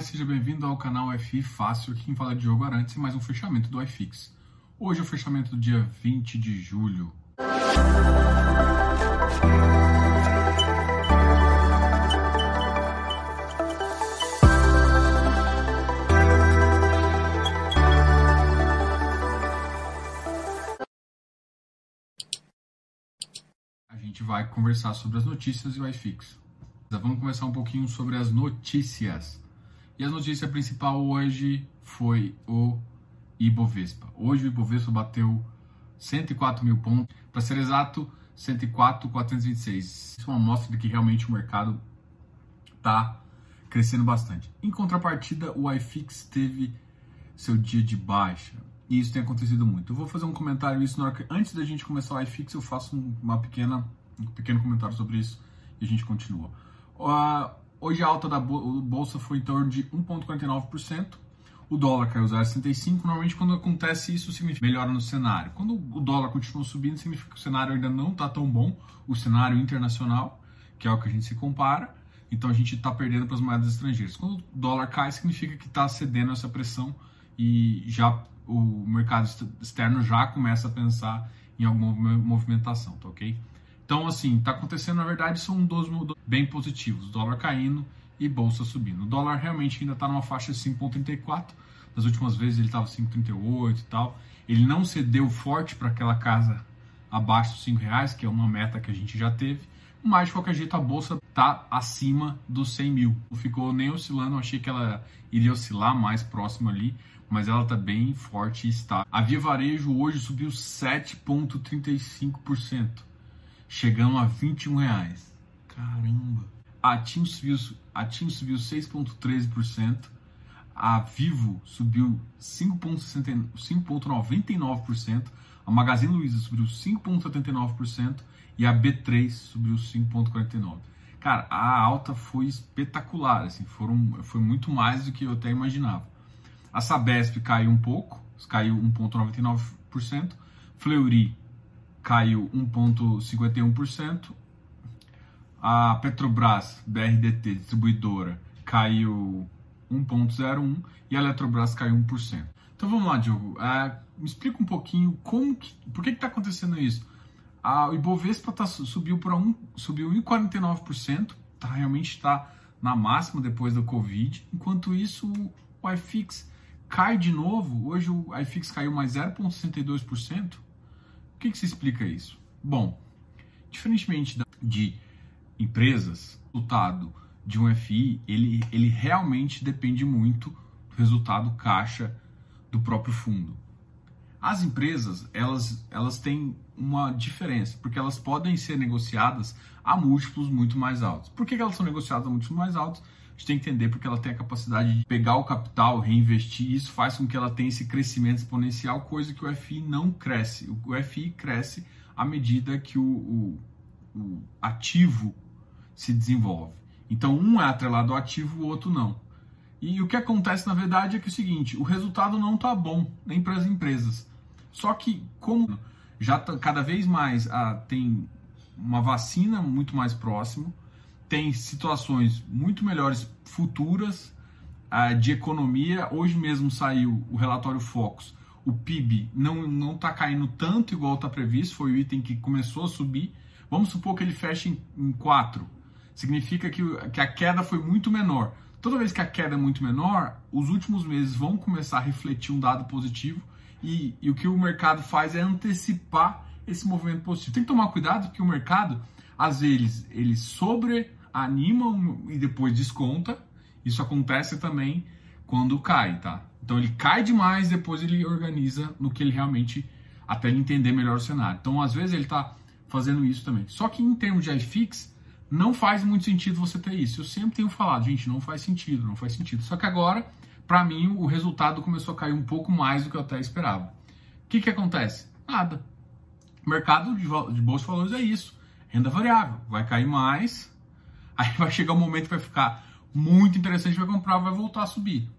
seja bem-vindo ao canal FI Fácil, aqui quem fala é Diogo Arantes e mais um fechamento do iFix. Hoje é o fechamento do dia 20 de julho. A gente vai conversar sobre as notícias e o iFix. Vamos conversar um pouquinho sobre as notícias. E a notícia principal hoje foi o Ibovespa. Hoje o Ibovespa bateu 104 mil pontos, para ser exato, 104,426. Isso é uma amostra de que realmente o mercado está crescendo bastante. Em contrapartida, o iFix teve seu dia de baixa. E isso tem acontecido muito. Eu vou fazer um comentário isso hora antes da gente começar o iFix, eu faço uma pequena, um pequeno comentário sobre isso e a gente continua. Uh, hoje a alta da bolsa foi em torno de 1,49%. O dólar caiu 0,65. Normalmente, quando acontece isso, significa melhora no cenário. Quando o dólar continua subindo, significa que o cenário ainda não está tão bom, o cenário internacional, que é o que a gente se compara. Então, a gente está perdendo para as moedas estrangeiras. Quando o dólar cai, significa que está cedendo essa pressão e já o mercado externo já começa a pensar em alguma movimentação, tá ok? Então, assim, está acontecendo, na verdade, são dois bem positivos. Dólar caindo e bolsa subindo. O dólar realmente ainda está numa faixa de 5,34. Das últimas vezes ele estava 5,38 e tal. Ele não cedeu forte para aquela casa abaixo dos 5 reais, que é uma meta que a gente já teve. Mas, de qualquer jeito, a bolsa está acima dos 100 mil. Não ficou nem oscilando, eu achei que ela iria oscilar mais próximo ali, mas ela está bem forte e está. A Via Varejo hoje subiu 7,35% chegando a 21 reais. Caramba! A TIM subiu, a TIM subiu 6,13%, a Vivo subiu 5,99%, a Magazine Luiza subiu 5,79% e a B3 subiu 5,49%. Cara, a alta foi espetacular, assim, foram, foi muito mais do que eu até imaginava. A Sabesp caiu um pouco, caiu 1,99%, Fleury caiu 1,51%. A Petrobras, BRDT, distribuidora, caiu 1,01% e a Eletrobras caiu 1%. Então vamos lá, Diogo. É, me explica um pouquinho como que, por que está acontecendo isso. A, o Ibovespa tá, subiu para um, subiu 1,49%, tá, realmente está na máxima depois da Covid. Enquanto isso, o iFix cai de novo. Hoje o iFix caiu mais 0,62%. O que, que se explica isso? Bom, diferentemente de empresas, o resultado de um FI, ele, ele realmente depende muito do resultado caixa do próprio fundo. As empresas, elas, elas têm uma diferença, porque elas podem ser negociadas a múltiplos muito mais altos. Por que elas são negociadas a múltiplos mais altos? Gente tem que entender porque ela tem a capacidade de pegar o capital, reinvestir, e isso faz com que ela tenha esse crescimento exponencial, coisa que o FI não cresce. O FI cresce à medida que o, o, o ativo se desenvolve. Então, um é atrelado ao ativo, o outro não. E o que acontece na verdade é que é o seguinte: o resultado não está bom nem para as empresas. Só que, como já tá, cada vez mais ah, tem uma vacina muito mais próximo, tem situações muito melhores futuras uh, de economia. Hoje mesmo saiu o relatório Focus. O PIB não está caindo tanto igual está previsto, foi o item que começou a subir. Vamos supor que ele feche em, em 4. Significa que, que a queda foi muito menor. Toda vez que a queda é muito menor, os últimos meses vão começar a refletir um dado positivo e, e o que o mercado faz é antecipar esse movimento positivo. Tem que tomar cuidado porque o mercado, às vezes, ele sobre anima e depois desconta. Isso acontece também quando cai, tá? Então ele cai demais, depois ele organiza no que ele realmente até ele entender melhor o cenário. Então às vezes ele está fazendo isso também. Só que em termos de iFix não faz muito sentido você ter isso. Eu sempre tenho falado, gente, não faz sentido, não faz sentido. Só que agora, para mim, o resultado começou a cair um pouco mais do que eu até esperava. O que que acontece? Nada. Mercado de, de bolsa de valores é isso. Renda variável. Vai cair mais, Aí vai chegar um momento que vai ficar muito interessante, vai comprar, vai voltar a subir.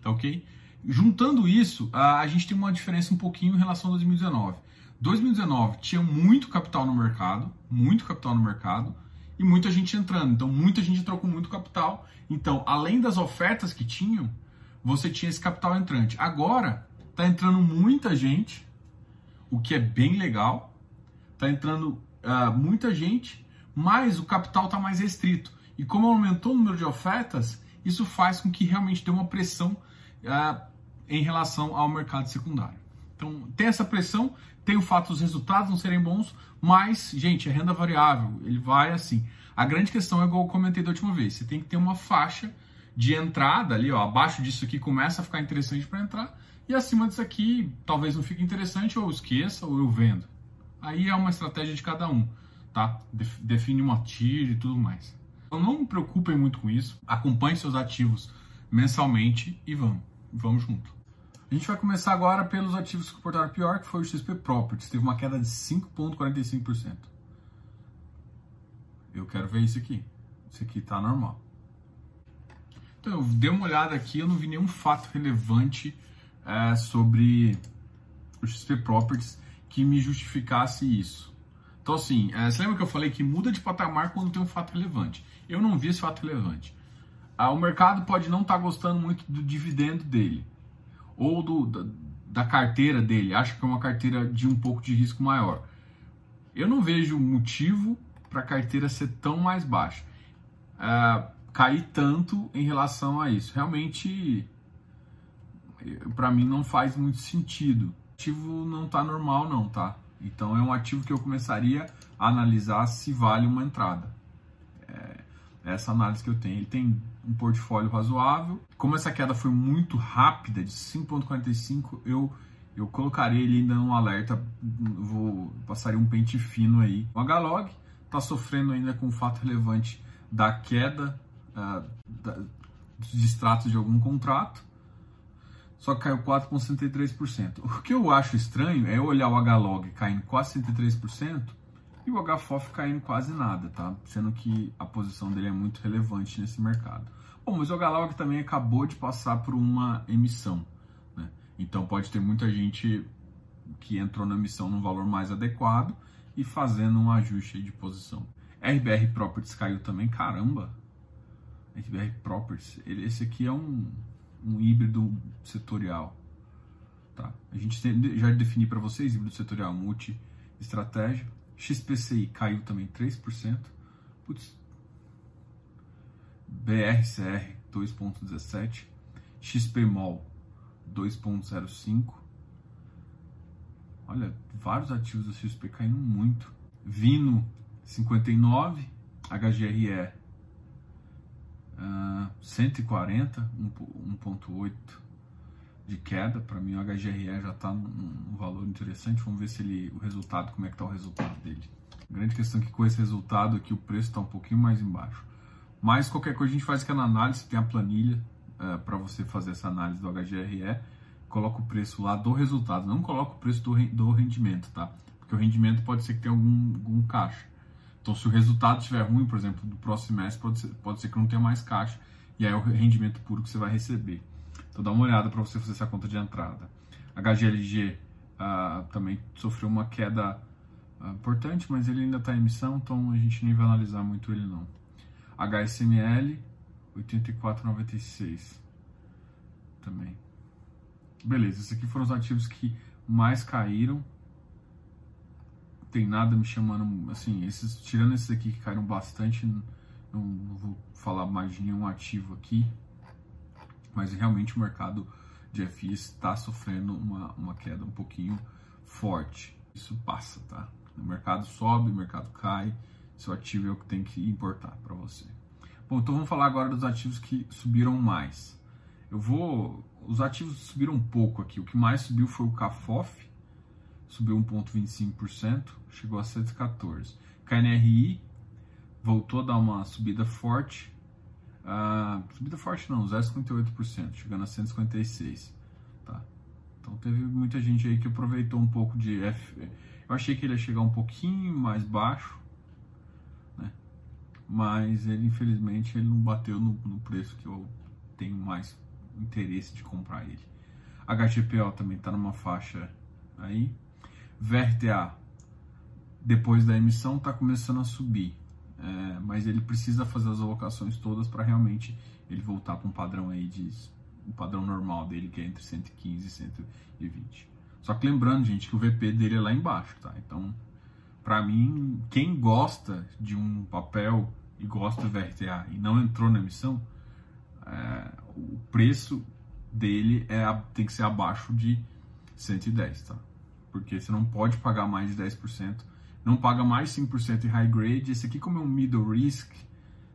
Tá ok? Juntando isso, a gente tem uma diferença um pouquinho em relação a 2019. 2019 tinha muito capital no mercado, muito capital no mercado, e muita gente entrando. Então, muita gente entrou com muito capital. Então, além das ofertas que tinham, você tinha esse capital entrante. Agora, está entrando muita gente, o que é bem legal. Está entrando uh, muita gente, mas o capital está mais restrito. E como aumentou o número de ofertas, isso faz com que realmente dê uma pressão uh, em relação ao mercado secundário. Então, tem essa pressão, tem o fato dos resultados não serem bons, mas, gente, é renda variável, ele vai assim. A grande questão é igual eu comentei da última vez, você tem que ter uma faixa de entrada ali, ó, abaixo disso aqui começa a ficar interessante para entrar, e acima disso aqui talvez não fique interessante, ou eu esqueça, ou eu vendo. Aí é uma estratégia de cada um, tá? Define uma tira e tudo mais. Então não me preocupem muito com isso, acompanhe seus ativos mensalmente e vamos, vamos junto. A gente vai começar agora pelos ativos que comportaram pior, que foi o XP Properties, teve uma queda de 5,45%. Eu quero ver isso aqui. Isso aqui tá normal. Então, eu dei uma olhada aqui, eu não vi nenhum fato relevante é, sobre o XP Properties que me justificasse isso. Então, assim, é, você lembra que eu falei que muda de patamar quando tem um fato relevante? Eu não vi esse fato relevante. Ah, o mercado pode não estar tá gostando muito do dividendo dele ou do, da, da carteira dele, acha que é uma carteira de um pouco de risco maior. Eu não vejo motivo para a carteira ser tão mais baixa, uh, cair tanto em relação a isso. Realmente, para mim, não faz muito sentido. O ativo não está normal, não, tá? Então, é um ativo que eu começaria a analisar se vale uma entrada. É, essa análise que eu tenho. Ele tem um portfólio razoável. Como essa queda foi muito rápida, de 5,45, eu eu colocaria ele ainda no alerta, vou passaria um pente fino aí. O HLOG está sofrendo ainda com o fato relevante da queda uh, da, dos distratos de algum contrato, só caiu 4,63%. O que eu acho estranho é olhar o HLOG caindo quase 63% e o HFOF caindo quase nada, tá? Sendo que a posição dele é muito relevante nesse mercado. Bom, mas o HLOG também acabou de passar por uma emissão, né? Então pode ter muita gente que entrou na emissão num valor mais adequado e fazendo um ajuste de posição. RBR Properties caiu também, caramba! RBR Properties, ele, esse aqui é um, um híbrido setorial, tá? A gente tem, já defini para vocês híbrido setorial multi-estratégia XPCI caiu também 3%. Putz. BRCR 2.17, XPMOL 2.05. Olha, vários ativos da XP caindo muito. Vino 59, HGRE uh, 140, 1.8 de queda. Para mim, o HGRE já está num, valor interessante. Vamos ver se ele, o resultado, como é que está o resultado dele. A grande questão é que com esse resultado aqui o preço está um pouquinho mais embaixo. Mas qualquer coisa a gente faz aquela análise, tem a planilha é, para você fazer essa análise do HGRE. Coloca o preço lá do resultado, não coloca o preço do, do rendimento, tá? Porque o rendimento pode ser que tenha algum, algum caixa. Então, se o resultado estiver ruim, por exemplo, do próximo mês, pode ser, pode ser que não tenha mais caixa. E aí é o rendimento puro que você vai receber. Então dá uma olhada para você fazer essa conta de entrada. HGLG uh, ah, também sofreu uma queda uh, importante, mas ele ainda está em emissão, então a gente nem vai analisar muito ele não. HSML 84,96 também. Beleza, esses aqui foram os ativos que mais caíram. Tem nada me chamando, assim, esses, tirando esses aqui que caíram bastante, não, não vou falar mais de nenhum ativo aqui mas realmente o mercado de FIs está sofrendo uma, uma queda um pouquinho forte. Isso passa, tá? O mercado sobe, o mercado cai, seu ativo é o que tem que importar para você. Bom, então vamos falar agora dos ativos que subiram mais. Eu vou. Os ativos subiram um pouco aqui. O que mais subiu foi o CAFOF, subiu 1,25%, chegou a 114. KNRI voltou a dar uma subida forte, ah, subida forte não, 0,58%, chegando a 156. Tá? Então teve muita gente aí que aproveitou um pouco de F. Eu achei que ele ia chegar um pouquinho mais baixo, né? mas ele infelizmente ele não bateu no, no preço que eu tenho mais interesse de comprar ele. HGPO também está numa faixa aí. VRTA, depois da emissão, está começando a subir. é, mas ele precisa fazer as alocações todas para realmente ele voltar para um padrão aí de um padrão normal dele que é entre 115 e 120. Só que lembrando, gente, que o VP dele é lá embaixo, tá? Então, para mim, quem gosta de um papel e gosta do VRTA e não entrou na emissão, é, o preço dele é, tem que ser abaixo de 110, tá? Porque você não pode pagar mais de 10%, não paga mais 5% em high grade. Esse aqui, como é um middle risk,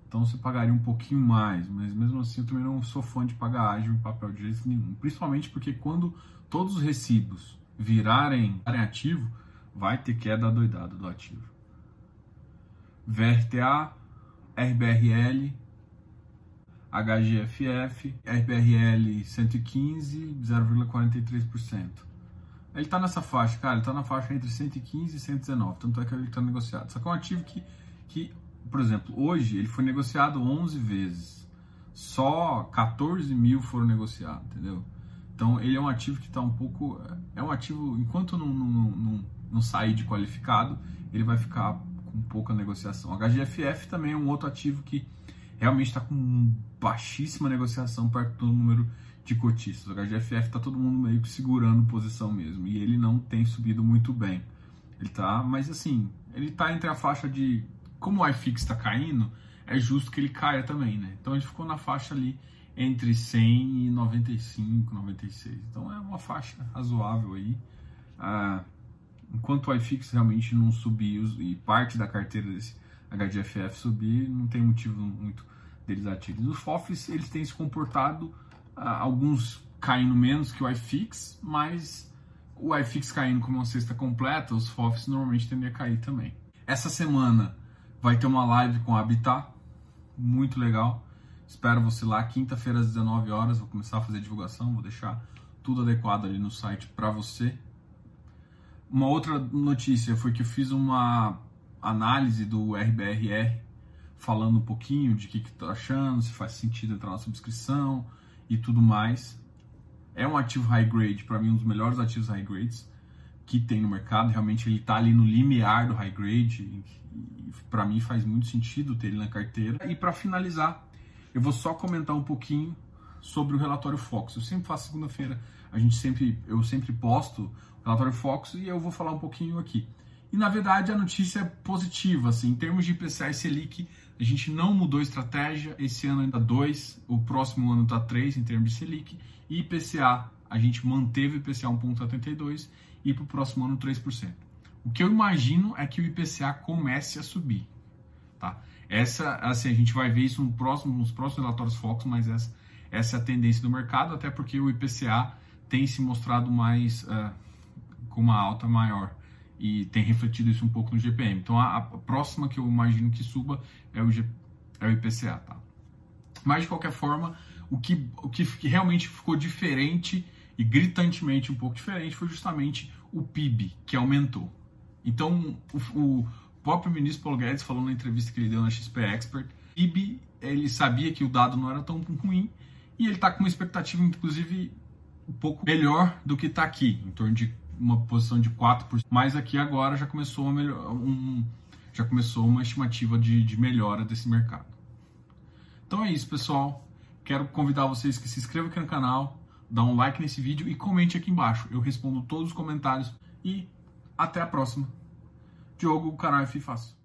então você pagaria um pouquinho mais, mas mesmo assim eu também não sou fã de pagar ágil em papel de jeito nenhum. Principalmente porque quando todos os recibos virarem ativo, vai ter queda doidada do ativo. VRTA, RBRL, HGFF, RBRL 115, 0,43%. Ele está nessa faixa, cara, ele está na faixa entre 115 e 119, tanto é que ele está negociado. Só que é um ativo que, que, por exemplo, hoje ele foi negociado 11 vezes, só 14 mil foram negociados, entendeu? Então ele é um ativo que está um pouco, é um ativo, enquanto não, não, não, não sair de qualificado, ele vai ficar com pouca negociação. O HGFF também é um outro ativo que realmente está com baixíssima negociação perto do número de cotistas. O HGFF está todo mundo meio que segurando posição mesmo e ele não tem subido muito bem. Ele tá, mas assim, ele está entre a faixa de como o iFix está caindo, é justo que ele caia também, né? Então ele ficou na faixa ali entre 100 e 95, 96. Então é uma faixa razoável aí. Ah, enquanto o iFix realmente não subir e parte da carteira desse HGFF subir, não tem motivo muito deles ativos. Os FOFs eles têm se comportado, alguns caindo menos que o iFix, mas o iFix caindo como uma cesta completa, os FOFs normalmente tendem a cair também. Essa semana vai ter uma live com a Habitat, muito legal. Espero você lá, quinta-feira às 19 horas, vou começar a fazer divulgação, vou deixar tudo adequado ali no site para você. Uma outra notícia foi que eu fiz uma análise do RBRR, falando um pouquinho de o que, que tá achando, se faz sentido entrar na subscrição e tudo mais. É um ativo high grade, para mim um dos melhores ativos high grades que tem no mercado. Realmente ele está ali no limiar do high grade. Para mim faz muito sentido ter ele na carteira. E para finalizar, eu vou só comentar um pouquinho sobre o relatório Fox. Eu sempre faço segunda-feira, a gente sempre, eu sempre posto o relatório Fox e eu vou falar um pouquinho aqui. E na verdade a notícia é positiva, assim, em termos de IPCA e Selic, a gente não mudou estratégia, esse ano ainda 2, o próximo ano está 3 em termos de Selic, e IPCA, a gente manteve o IPCA 1,72 e para o próximo ano 3%. O que eu imagino é que o IPCA comece a subir, tá? Essa, assim, a gente vai ver isso no próximo, nos próximos relatórios Fox, mas essa, essa é a tendência do mercado, até porque o IPCA tem se mostrado mais, uh, com uma alta maior e tem refletido isso um pouco no GPM. Então a, a próxima que eu imagino que suba é o, G, é o IPCA, tá? Mas de qualquer forma, o que, o que realmente ficou diferente e gritantemente um pouco diferente foi justamente o PIB, que aumentou. Então o, o próprio ministro Paulo Guedes falou na entrevista que ele deu na XP Expert, PIB, ele sabia que o dado não era tão ruim e ele está com uma expectativa, inclusive, um pouco melhor do que está aqui, em torno de uma posição de 4%, mas aqui agora já começou uma, melhor, um, já começou uma estimativa de, de melhora desse mercado. Então é isso, pessoal. Quero convidar vocês que se inscrevam aqui no canal, dá um like nesse vídeo e comente aqui embaixo. Eu respondo todos os comentários e até a próxima. Diogo, canal F Fácil.